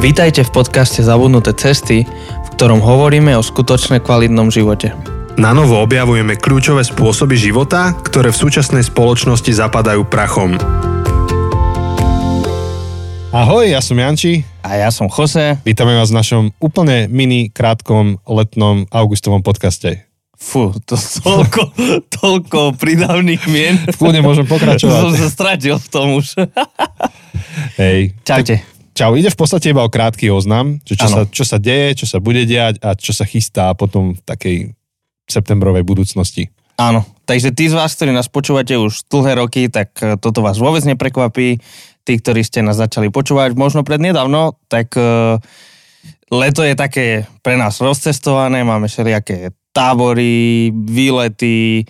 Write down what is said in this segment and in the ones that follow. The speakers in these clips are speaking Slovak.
Vítajte v podcaste Zabudnuté cesty, v ktorom hovoríme o skutočne kvalitnom živote. Na novo objavujeme kľúčové spôsoby života, ktoré v súčasnej spoločnosti zapadajú prachom. Ahoj, ja som Janči. A ja som Jose. Vítame vás v našom úplne mini, krátkom, letnom, augustovom podcaste. Fú, to toľko, toľko pridávnych mien. V kľudne môžem pokračovať. Som sa stratil v tom už. Hej. Čaute. Čau, ide v podstate iba o krátky oznam, čo, čo, sa, čo sa deje, čo sa bude diať a čo sa chystá potom v takej septembrovej budúcnosti. Áno, takže tí z vás, ktorí nás počúvate už dlhé roky, tak e, toto vás vôbec neprekvapí. Tí, ktorí ste nás začali počúvať možno prednedávno, tak uh, leto je také pre nás rozcestované, máme všelijaké tábory, výlety,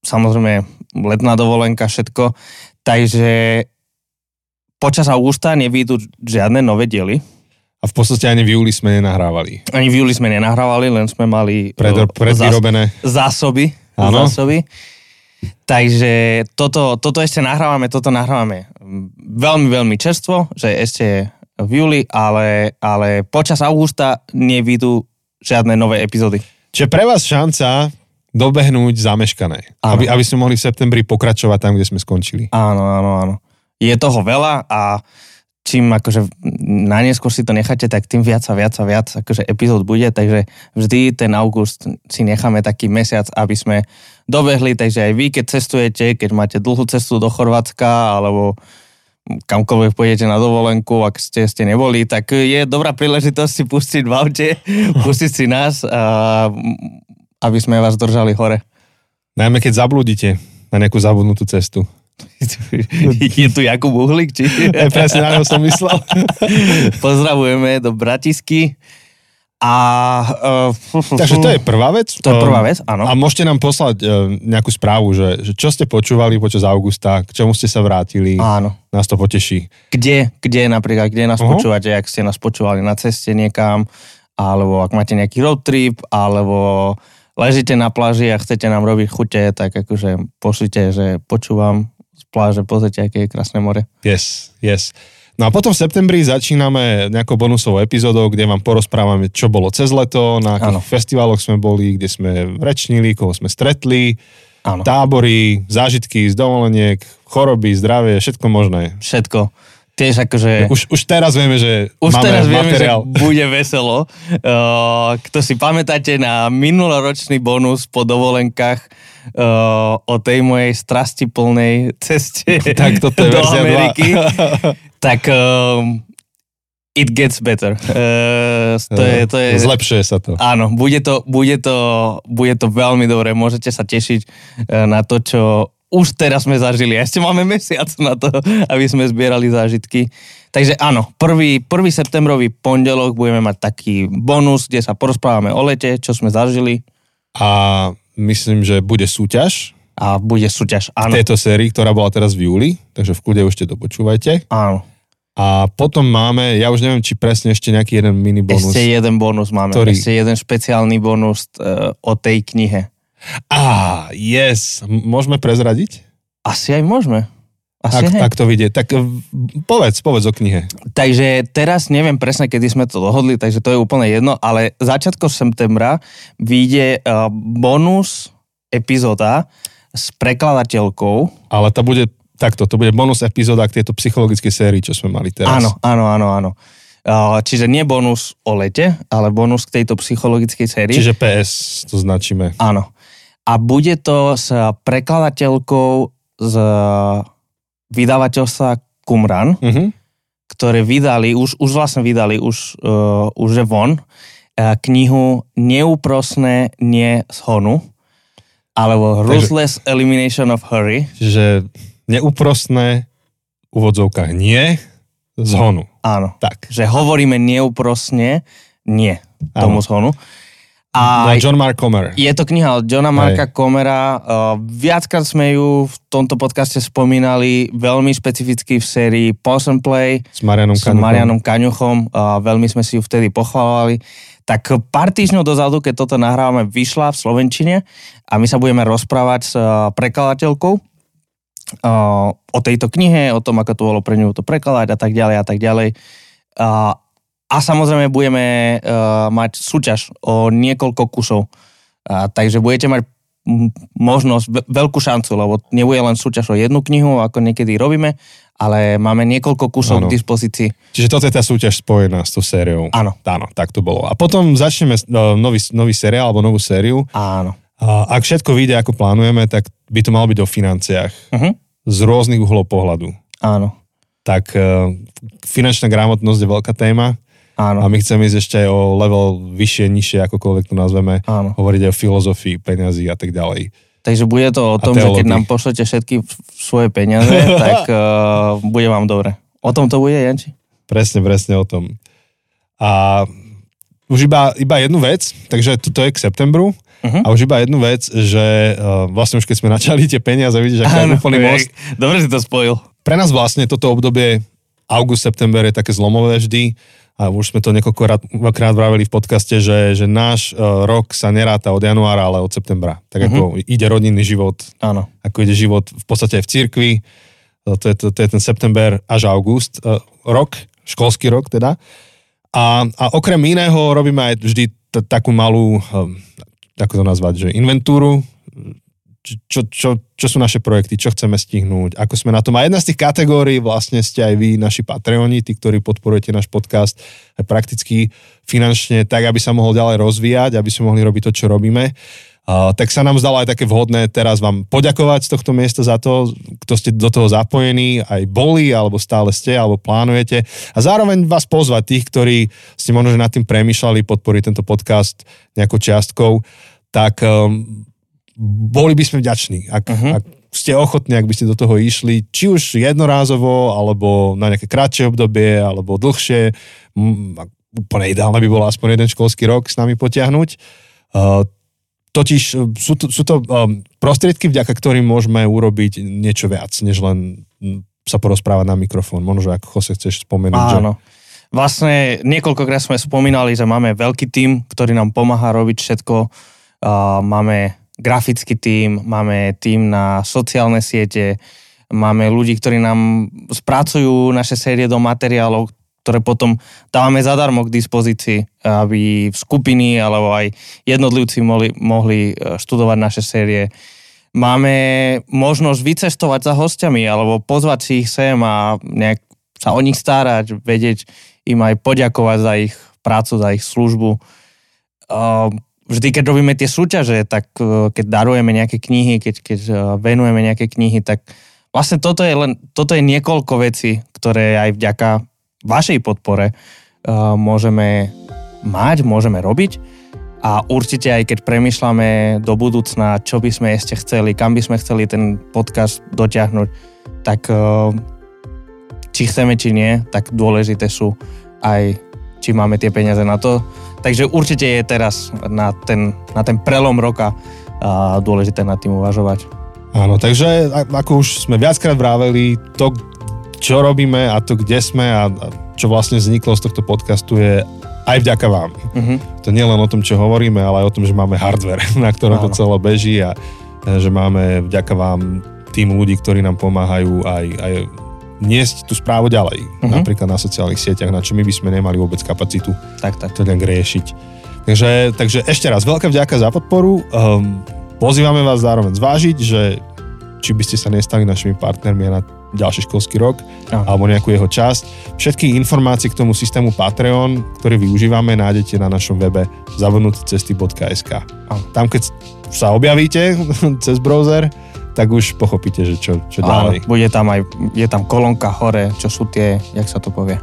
samozrejme letná dovolenka, všetko. Takže počas augusta nevídu žiadne nové diely. A v podstate ani v júli sme nenahrávali. Ani v júli sme nenahrávali, len sme mali Pred, predvyrobené zásoby. Áno. zásoby. Takže toto, toto ešte nahrávame, toto nahrávame veľmi, veľmi čerstvo, že ešte v júli, ale, ale počas augusta nevidú žiadne nové epizódy. Čiže pre vás šanca dobehnúť zameškané. Aby, aby sme mohli v septembri pokračovať tam, kde sme skončili. Áno, áno, áno. Je toho veľa a čím akože na neskôr si to necháte, tak tým viac a viac a viac akože epizód bude, takže vždy ten august si necháme taký mesiac, aby sme dobehli, takže aj vy, keď cestujete, keď máte dlhú cestu do Chorvátska alebo kamkoľvek pôjdete na dovolenku, ak ste, ste neboli, tak je dobrá príležitosť si pustiť v aute, pustiť si nás, a, aby sme vás držali hore. Najmä keď zabludíte na nejakú zabudnutú cestu. Je tu Jakub Uhlík, či? Ja, presne na som myslel. Pozdravujeme do Bratisky. A, uh, Takže to je prvá vec. To je prvá vec, áno. A môžete nám poslať uh, nejakú správu, že, že čo ste počúvali počas augusta, k čomu ste sa vrátili. Áno. Nás to poteší. Kde, kde napríklad, kde nás uh-huh. počúvate, ak ste nás počúvali na ceste niekam, alebo ak máte nejaký road trip, alebo ležíte na pláži a chcete nám robiť chute, tak akože pošlite, že počúvam z pláže, pozrite, aké je krásne more. Yes, yes. No a potom v septembri začíname nejakou bonusovou epizódou, kde vám porozprávame, čo bolo cez leto, na akých ano. festivaloch sme boli, kde sme rečnili, koho sme stretli, ano. tábory, zážitky z dovoleniek, choroby, zdravie, všetko možné. Všetko tiež akože... Už, už teraz vieme, že už máme teraz vieme, materiál. že bude veselo. Uh, kto si pamätáte na minuloročný bonus po dovolenkách uh, o tej mojej strasti plnej ceste tak toto je do Ameriky, tak uh, it gets better. Uh, to je, to je, Zlepšuje sa to. Áno, bude to, bude to, bude to veľmi dobré. Môžete sa tešiť uh, na to, čo už teraz sme zažili. Ešte máme mesiac na to, aby sme zbierali zážitky. Takže áno, prvý, prvý septembrový pondelok budeme mať taký bonus, kde sa porozprávame o lete, čo sme zažili. A myslím, že bude súťaž. A bude súťaž, áno. V tejto sérii, ktorá bola teraz v júli, takže v kľude už to počúvajte. Áno. A potom máme, ja už neviem, či presne ešte nejaký jeden mini bonus. Ešte jeden bonus máme, ktorý... ešte jeden špeciálny bonus uh, o tej knihe. Á, ah, yes. Môžeme prezradiť? Asi aj môžeme. Asi ak, ak to vidie, tak povedz, povedz o knihe. Takže teraz neviem presne, kedy sme to dohodli, takže to je úplne jedno, ale začiatkom septembra vyjde uh, bonus epizóda s prekladateľkou. Ale to bude takto, to bude bonus epizóda k tejto psychologickej sérii, čo sme mali teraz. Áno, áno, áno, áno. Uh, čiže nie bonus o lete, ale bonus k tejto psychologickej sérii. Čiže PS to značíme. Áno a bude to s prekladateľkou z vydavateľstva Kumran, uh-huh. ktoré vydali, už, už vlastne vydali, už, uh, už je von, uh, knihu Neúprosné nie z Honu, alebo Ruthless Takže, Elimination of Hurry. Čiže neúprosné v úvodzovkách nie z Honu. Áno. Tak. Že hovoríme neúprosne nie tomu z Honu. A John Mark Comer. Je to kniha od Johna Marka Hej. Comera. Uh, viackrát sme ju v tomto podcaste spomínali, veľmi špecificky v sérii Pause and Play s Marianom s Kaňuchom. Marianom Kaňuchom. Uh, veľmi sme si ju vtedy pochvalovali. Tak pár týždňov dozadu, keď toto nahrávame, vyšla v Slovenčine a my sa budeme rozprávať s uh, prekladateľkou o tejto knihe, o tom, ako to bolo pre ňu to prekladať a tak ďalej a tak ďalej. Uh, A samozrejme budeme uh, mať súťaž o niekoľko kusov. Uh, takže budete mať možnosť, veľkú šancu, lebo nebude len súťaž o jednu knihu, ako niekedy robíme, ale máme niekoľko kusov ano. k dispozícii. Čiže toto je tá súťaž spojená s tou sériou. Áno. Áno, tak to bolo. A potom začneme uh, nový, nový seriál alebo novú sériu. Áno. A ak všetko vyjde, ako plánujeme, tak by to malo byť o financiách. Uh-huh. Z rôznych uhlov pohľadu. Áno. Tak uh, finančná gramotnosť je veľká téma. Áno. A my chceme ísť ešte aj o level vyššie, nižšie, akokoľvek to nazveme. Áno. Hovoriť aj o filozofii, peniazy a tak ďalej. Takže bude to o tom, že keď nám pošlete všetky svoje peniaze, tak uh, bude vám dobre. O tom to bude, Janči? Presne, presne o tom. A už iba, iba jednu vec, takže toto je k septembru. Uh-huh. A už iba jednu vec, že uh, vlastne už keď sme načali tie peniaze, vidíš, aký je úplný most. Dobre si to spojil. Pre nás vlastne toto obdobie august, september je také zlomové vždy a už sme to niekoľkokrát vraveli v podcaste, že, že náš uh, rok sa neráta od januára, ale od septembra. Tak ako uh-huh. ide rodinný život, Áno. ako ide život v podstate aj v cirkvi, uh, to je, to, to je ten september až august, uh, rok, školský rok teda. A, a okrem iného robíme aj vždy t- takú malú, ako to nazvať, že inventúru, čo, čo, čo sú naše projekty, čo chceme stihnúť, ako sme na tom. A jedna z tých kategórií vlastne ste aj vy, naši Patreoni, tí, ktorí podporujete náš podcast prakticky finančne, tak, aby sa mohol ďalej rozvíjať, aby sme mohli robiť to, čo robíme. Uh, tak sa nám zdalo aj také vhodné teraz vám poďakovať z tohto miesta za to, kto ste do toho zapojení, aj boli, alebo stále ste, alebo plánujete. A zároveň vás pozvať tých, ktorí ste možno nad tým premýšľali podporiť tento podcast nejakou čiastkou, tak um, boli by sme vďační, ak, uh-huh. ak ste ochotní, ak by ste do toho išli, či už jednorázovo, alebo na nejaké kratšie obdobie, alebo dlhšie. Úplne ideálne by bolo aspoň jeden školský rok s nami potiahnuť. Uh, totiž sú to, sú to um, prostriedky, vďaka ktorým môžeme urobiť niečo viac, než len sa porozprávať na mikrofón. Možno, ako Jose chceš spomenúť. Áno. Že... Vlastne niekoľkokrát sme spomínali, že máme veľký tím, ktorý nám pomáha robiť všetko. Uh, máme grafický tím, máme tím na sociálne siete, máme ľudí, ktorí nám spracujú naše série do materiálov, ktoré potom dávame zadarmo k dispozícii, aby skupiny alebo aj jednotlivci mohli, mohli e, študovať naše série. Máme možnosť vycestovať za hostiami alebo pozvať si ich sem a nejak sa o nich starať, vedieť im aj poďakovať za ich prácu, za ich službu vždy, keď robíme tie súťaže, tak e, keď darujeme nejaké knihy, keď, keď e, venujeme nejaké knihy, tak vlastne toto je len, toto je niekoľko vecí, ktoré aj vďaka vašej podpore uh, môžeme mať, môžeme robiť. A určite aj keď premyšľame do budúcna, čo by sme ešte chceli, kam by sme chceli ten podcast dotiahnuť, tak uh, či chceme, či nie, tak dôležité sú aj či máme tie peniaze na to. Takže určite je teraz na ten, na ten prelom roka a dôležité nad tým uvažovať. Áno, takže ako už sme viackrát vraveli, to, čo robíme a to, kde sme a, čo vlastne vzniklo z tohto podcastu je aj vďaka vám. Uh-huh. To nie len o tom, čo hovoríme, ale aj o tom, že máme hardware, na ktorom Áno. to celé beží a že máme vďaka vám tým ľudí, ktorí nám pomáhajú aj, aj niesť tú správu ďalej. Uh-huh. Napríklad na sociálnych sieťach, na čo my by sme nemali vôbec kapacitu tak, tak. to nejak riešiť. Takže, takže ešte raz, veľká vďaka za podporu. Um, pozývame vás zároveň zvážiť, že či by ste sa nestali našimi partnermi na ďalší školský rok Aha. alebo nejakú jeho časť. Všetky informácie k tomu systému Patreon, ktorý využívame, nájdete na našom webe zabudnutecesty.sk. Tam, keď sa objavíte cez browser, tak už pochopíte, že čo, čo ďalej. Áno, bude tam aj, je tam kolónka hore, čo sú tie, jak sa to povie?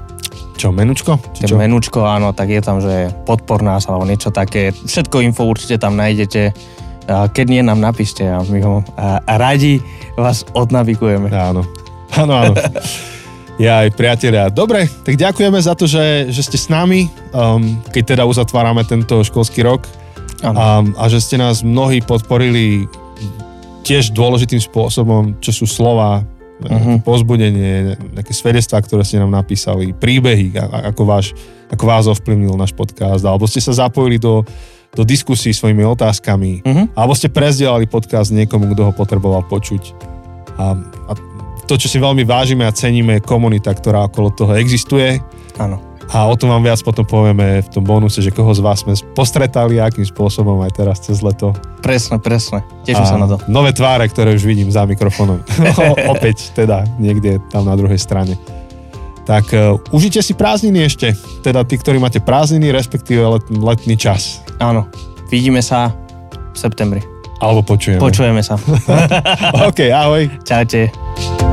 Čo, menučko? Či čo? menučko, áno, tak je tam, že podpor nás alebo niečo také. Všetko info určite tam nájdete. Keď nie, nám napíšte a my ho a, a radi vás odnavigujeme. Áno, áno, áno. Ja aj priatelia. Dobre, tak ďakujeme za to, že, že ste s nami, um, keď teda uzatvárame tento školský rok. A, a že ste nás mnohí podporili tiež dôležitým spôsobom, čo sú slova, uh-huh. pozbudenie, nejaké svedectvá, ktoré ste nám napísali, príbehy, ako, váš, ako vás ovplyvnil náš podcast, alebo ste sa zapojili do, do diskusí svojimi otázkami, uh-huh. alebo ste prezdielali podcast niekomu, kto ho potreboval počuť. A, a to, čo si veľmi vážime a ceníme, je komunita, ktorá okolo toho existuje. Áno. A o tom vám viac potom povieme v tom bonuse, že koho z vás sme postretali, akým spôsobom aj teraz cez leto. Presne, presne. Teším sa na to. Nové tváre, ktoré už vidím za mikrofónom. Opäť teda, niekde tam na druhej strane. Tak uh, užite si prázdniny ešte. Teda tí, ktorí máte prázdniny, respektíve let, letný čas. Áno. Vidíme sa v septembri. Alebo počujeme. Počujeme sa. OK, ahoj. Čaute.